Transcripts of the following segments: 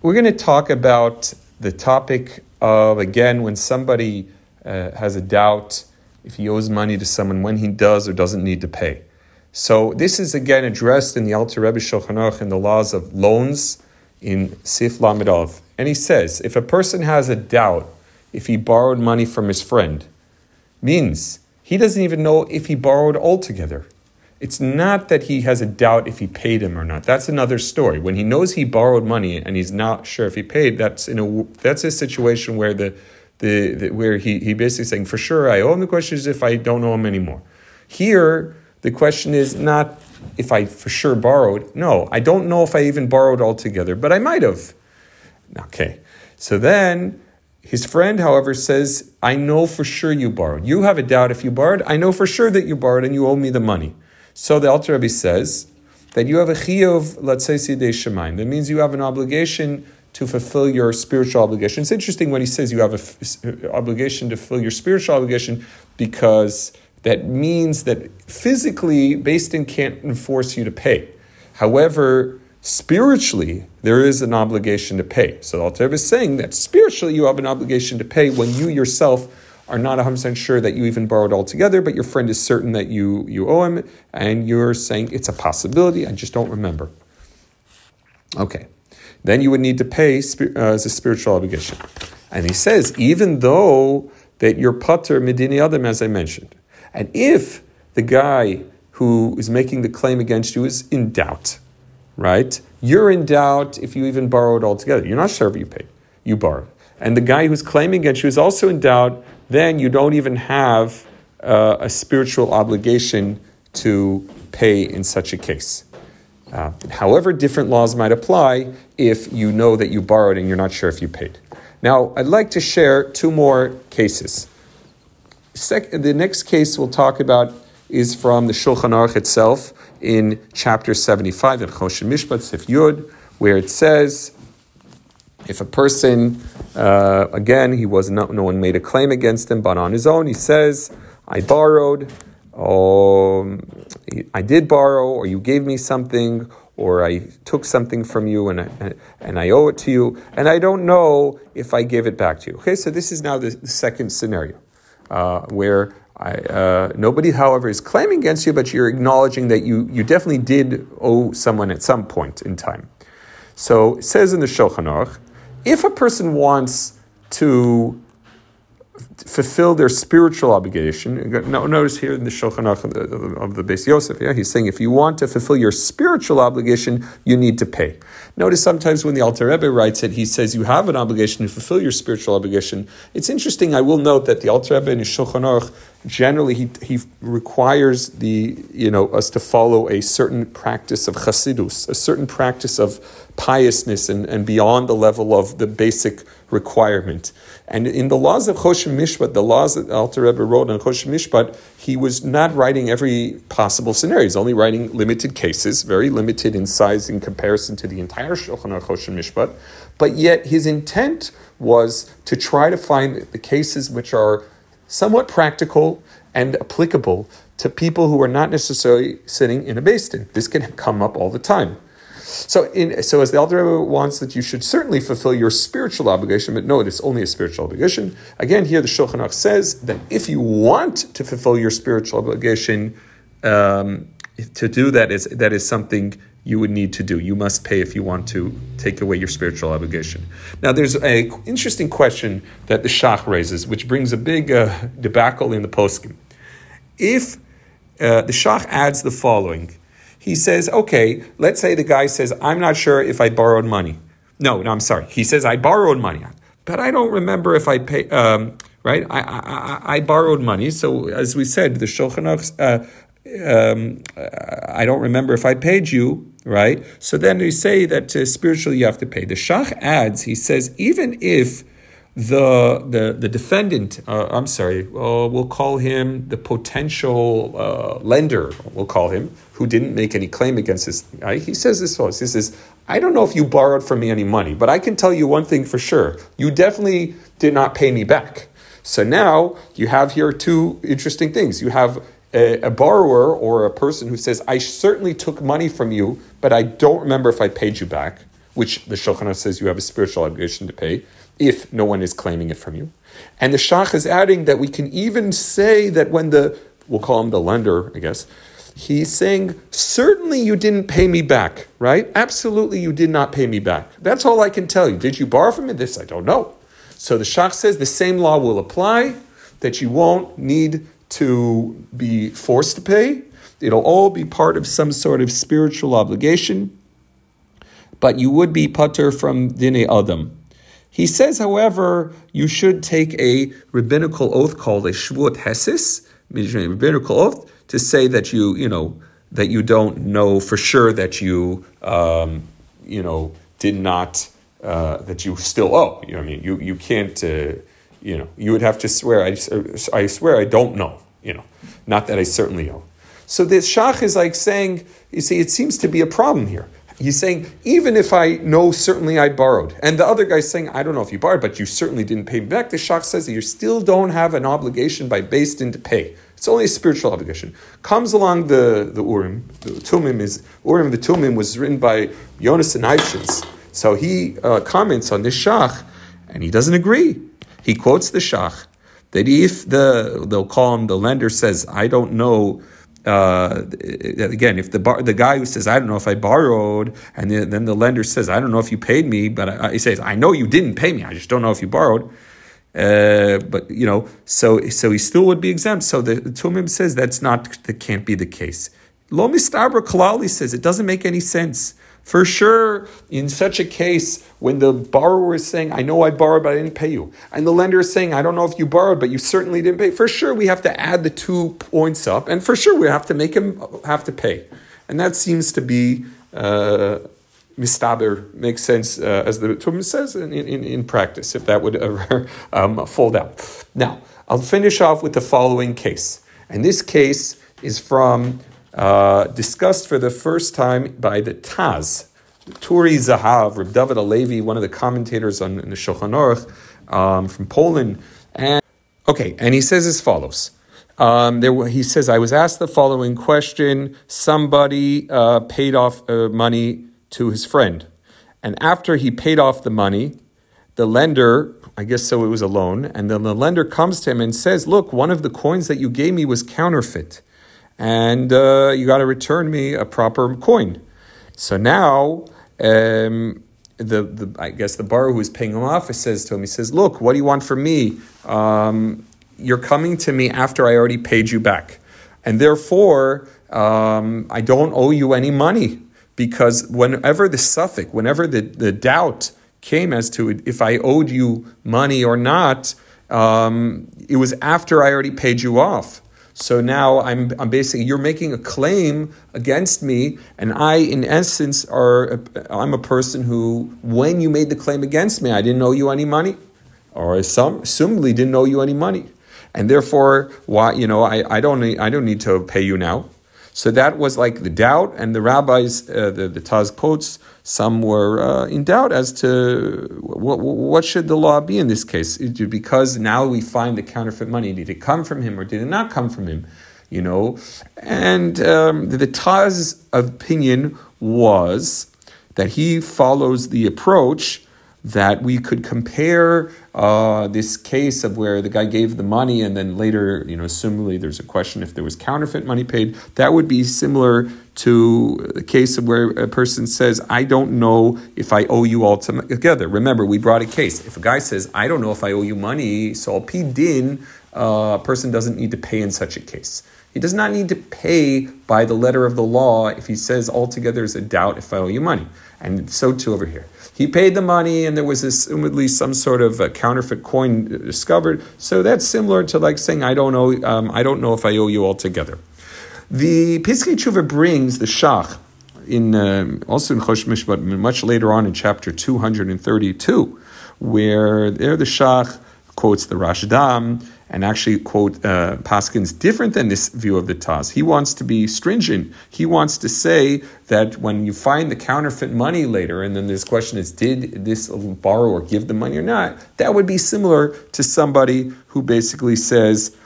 we're going to talk about the topic of, again, when somebody uh, has a doubt if he owes money to someone, when he does or doesn't need to pay. So this is again addressed in the Alter Rebbe Shulchan Aruch in the laws of loans in Sif Lamidov. And he says, if a person has a doubt if he borrowed money from his friend, means he doesn't even know if he borrowed altogether. It's not that he has a doubt if he paid him or not. That's another story. When he knows he borrowed money and he's not sure if he paid, that's in a that's a situation where the, the, the where he, he basically saying for sure I owe him. The question is if I don't owe him anymore. Here the question is not if I for sure borrowed. No, I don't know if I even borrowed altogether, but I might have. Okay, so then his friend, however, says, I know for sure you borrowed. You have a doubt if you borrowed. I know for sure that you borrowed and you owe me the money. So the Alter Rebbe says that you have a chiyuv, let's say, shemaim. That means you have an obligation to fulfill your spiritual obligation. It's interesting when he says you have an uh, obligation to fulfill your spiritual obligation because that means that physically, Beis Din can't enforce you to pay. However, spiritually, there is an obligation to pay. So the Alter Rebbe is saying that spiritually you have an obligation to pay when you yourself are not 100% sure that you even borrowed altogether, but your friend is certain that you, you owe him, and you're saying it's a possibility, I just don't remember. Okay. Then you would need to pay uh, as a spiritual obligation. And he says, even though that you're putter medini adam, as I mentioned, and if the guy who is making the claim against you is in doubt, right? You're in doubt if you even borrowed altogether. You're not sure if you paid. You borrowed. And the guy who's claiming against you is also in doubt, then you don't even have uh, a spiritual obligation to pay in such a case. Uh, however, different laws might apply if you know that you borrowed and you're not sure if you paid. Now, I'd like to share two more cases. Sec- the next case we'll talk about is from the Shulchan Aruch itself in chapter 75 in Choshen Mishpat Sif Yud, where it says, if a person, uh, again, he was not, no one made a claim against him, but on his own, he says, I borrowed, um, I did borrow, or you gave me something, or I took something from you and I, and I owe it to you, and I don't know if I give it back to you. Okay, so this is now the, the second scenario uh, where I, uh, nobody, however, is claiming against you, but you're acknowledging that you, you definitely did owe someone at some point in time. So it says in the Shulchan Aruch, if a person wants to fulfill their spiritual obligation. Notice here in the Shulchan Aruch of the, Beis Yosef, yeah, he's saying if you want to fulfill your spiritual obligation, you need to pay. Notice sometimes when the Alter Rebbe writes it, he says you have an obligation to fulfill your spiritual obligation. It's interesting. I will note that the Alter Rebbe in Shulchan Aruch generally he, he requires the you know us to follow a certain practice of chassidus, a certain practice of piousness and, and beyond the level of the basic requirement. And in the laws of Choshen Mishpat, the laws that Alter Rebbe wrote on Choshen Mishpat, he was not writing every possible scenario. He's only writing limited cases, very limited in size in comparison to the entire Shulchan Aruch Mishpat. But yet his intent was to try to find the cases which are somewhat practical and applicable to people who are not necessarily sitting in a Beis Din. This can come up all the time. So, in, so as the Alter Rebbe wants that you should certainly fulfill your spiritual obligation, but no, it is only a spiritual obligation. Again, here the Shulchan Aruch says that if you want to fulfill your spiritual obligation, um, to do that is that is something you would need to do. You must pay if you want to take away your spiritual obligation. Now, there's an interesting question that the Shach raises, which brings a big uh, debacle in the poskim. If uh, the Shach adds the following, he says, okay, let's say the guy says, I'm not sure if I borrowed money. No, no, I'm sorry. He says, I borrowed money, but I don't remember if I pay. Um, right? I, I, I, borrowed money. So, as we said, the Shulchan uh, um, I don't remember if I paid you, right? So then we say that uh, spiritually you have to pay. The Shach adds, he says, even if the the the defendant, uh, I'm sorry, uh, we'll call him the potential uh, lender. We'll call him who didn't make any claim against this. He says this He says, "I don't know if you borrowed from me any money, but I can tell you one thing for sure: you definitely did not pay me back." So now you have here two interesting things. You have a, a, borrower or a person who says, I certainly took money from you, but I don't remember if I paid you back, which the Shulchan says you have a spiritual obligation to pay if no one is claiming it from you. And the Shach is adding that we can even say that when the, we'll call him the lender, I guess, he's saying, certainly you didn't pay me back, right? Absolutely you did not pay me back. That's all I can tell you. Did you borrow from me? This I don't know. So the Shach says the same law will apply, that you won't need to be forced to pay. It'll all be part of some sort of spiritual obligation but you would be putter from dine adam. He says, however, you should take a rabbinical oath called a shvuot hesis, rabbinical oath, to say that you, you know, that you don't know for sure that you, um, you know, did not, uh, that you still owe. You know, I mean, you you can't, uh, you know, you would have to swear. I, I swear I don't know. You know, not that I certainly owe. So this shach is like saying, you see, it seems to be a problem here he's saying, even if I know certainly I borrowed, and the other guy's saying, I don't know if you borrowed, but you certainly didn't pay me back, the Shach says that you still don't have an obligation by Beis Din to pay. It's only a spiritual obligation. Comes along the, the Urim, the Tumim is, Urim VeTumim was written by Yonasan Eybeschutz. So he uh, comments on this Shach, and he doesn't agree. He quotes the Shach that if the, they'll call him, the lender says, I don't know uh, again, if the bar, the guy who says, "I don't know if I borrowed," and the, then the lender says, "I don't know if you paid me," but I, he says, "I know you didn't pay me. I just don't know if you borrowed." Uh, but you know, so so he still would be exempt. So the, the Tumim says that's not that can't be the case. Lo mistabra kalali says it doesn't make any sense. For sure, in such a case, when the borrower is saying, I know I borrowed, but I didn't pay you, and the lender is saying, I don't know if you borrowed, but you certainly didn't pay, for sure we have to add the two points up, and for sure we have to make him have to pay. And that seems to be uh, mistaber, makes sense, uh, as the Tumim says, in, in, in, practice, if that would ever um, fold out. Now, I'll finish off with the following case. And this case is from uh, discussed for the first time by the Taz. Turei Zahav, Reb David Alevi, one of the commentators on the Shulchan Aruch um, from Poland. And okay, and he says as follows. Um, there, he says, I was asked the following question. Somebody uh, paid off uh, money to his friend. And after he paid off the money, the lender, I guess so it was a loan, and then the lender comes to him and says, Look, one of the coins that you gave me was counterfeit and uh, you got to return me a proper coin. So now, um, the, the I guess the borrower who is paying him off says to him, he says, "Look, what do you want from me? Um, you're coming to me after I already paid you back, and therefore um, I don't owe you any money because whenever the safek, whenever the, the doubt came as to if I owed you money or not, um, it was after I already paid you off." So now I'm, I'm basically, you're making a claim against me, and I, in essence, are I'm a person who, when you made the claim against me, I didn't owe you any money, or some assumedly didn't owe you any money, and therefore, why you know I, I don't I don't need to pay you now. So that was like the doubt, and the rabbis, uh, the, the Taz quotes, some were uh, in doubt as to what, what should the law be in this case. Because now we find the counterfeit money. Did it come from him or did it not come from him? You know, and um, the Taz opinion was that he follows the approach that we could compare uh, this case of where the guy gave the money and then later, you know, similarly, there's a question if there was counterfeit money paid. That would be similar to the case of where a person says, I don't know if I owe you all together. Remember, we brought a case. If a guy says, I don't know if I owe you money, so al pi din, uh, a person doesn't need to pay in such a case. He does not need to pay by the letter of the law if he says altogether is a doubt if I owe you money. And so too over here. He paid the money, and there was assumedly some sort of counterfeit coin discovered. So that's similar to like saying, "I don't know, um, I don't know if I owe you altogether." The Pischei Teshuva brings the Shach in um, also in Chosh but much later on in chapter two hundred and thirty-two, where there the Shach quotes the Rashdam and actually quote uh, Paskins different than this view of the Taz. He wants to be stringent. He wants to say that when you find the counterfeit money later, and then this question is, did this borrower give the money or not? That would be similar to somebody who basically says,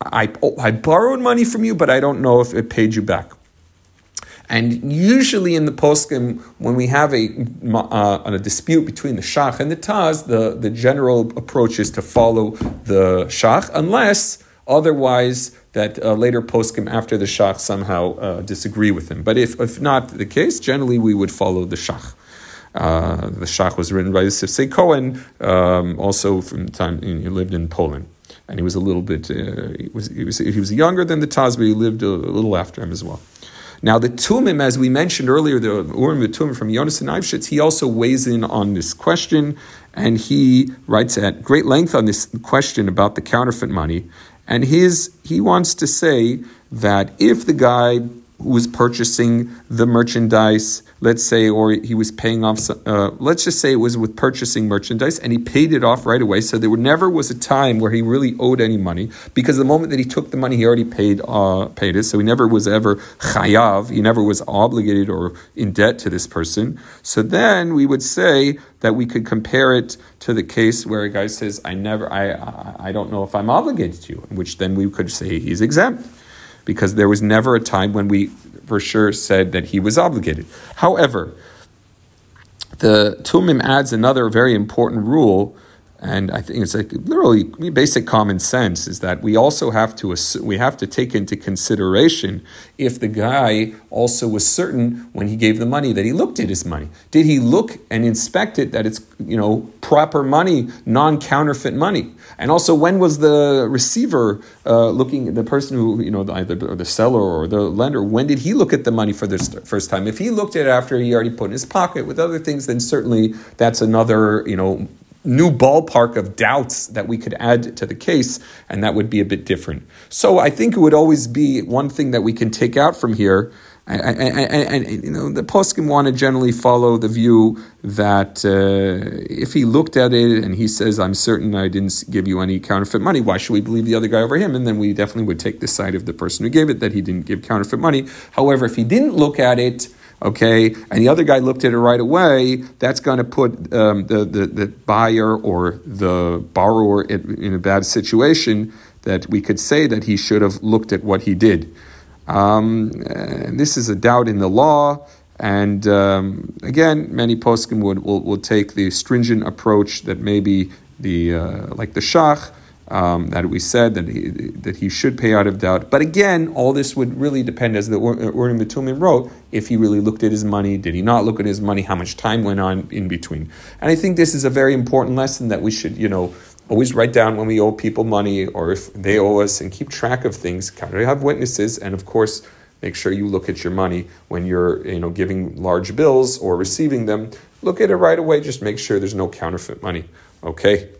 I, oh, I borrowed money from you, but I don't know if it paid you back. And usually in the poskim, when we have a, uh, a dispute between the shach and the taz, the, the general approach is to follow the shach, unless otherwise that uh, later poskim after the shach somehow uh, disagree with him. But if, if not the case, generally we would follow the shach. Uh, the shach was written by Shabsai Cohen, um, also from the time he lived in Poland and he was a little bit uh, he was he was he was younger than the Taz, but he lived a, a little after him as well. Now the Tumim, as we mentioned earlier, the Urim Tumim from Yonasan Eybeschutz, he also weighs in on this question, and he writes at great length on this question about the counterfeit money. And his he wants to say that if the guy who was purchasing the merchandise, let's say, or he was paying off, uh, let's just say it was with purchasing merchandise and he paid it off right away. So there never was a time where he really owed any money because the moment that he took the money, he already paid uh, paid it. So he never was ever chayav, he never was obligated or in debt to this person. So then we would say that we could compare it to the case where a guy says, I never, I, I don't know if I'm obligated to you, which then we could say he's exempt because there was never a time when we for sure said that he was obligated. However, the Tumim adds another very important rule and I think it's like literally basic common sense is that we also have to we have to take into consideration if the guy also was certain when he gave the money that he looked at his money. Did he look and inspect it that it's you know proper money, non counterfeit money? And also when was the receiver uh, looking the person who you know either the seller or the lender when did he look at the money for the first time? If he looked at it after he already put in his pocket with other things, then certainly that's another you know new ballpark of doubts that we could add to the case, and that would be a bit different. So I think it would always be one thing that we can take out from here. And, you know, the poskim want to generally follow the view that uh, if he looked at it and he says, "I'm certain I didn't give you any counterfeit money," why should we believe the other guy over him? And then we definitely would take the side of the person who gave it that he didn't give counterfeit money. However, if he didn't look at it okay, and the other guy looked at it right away, that's going to put um, the, the, the, buyer or the borrower in, in, a bad situation that we could say that he should have looked at what he did. Um, this is a doubt in the law. And um, again, many poskim would will, will take the stringent approach that maybe the uh, like the shach um, that we said that he, that he should pay out of doubt. But again, all this would really depend, as the Urim VeTumim wrote, if he really looked at his money, did he not look at his money, how much time went on in between. And I think this is a very important lesson that we should, you know, always write down when we owe people money or if they owe us and keep track of things. Of have witnesses, and of course, make sure you look at your money when you're, you know, giving large bills or receiving them. Look at it right away. Just make sure there's no counterfeit money. Okay.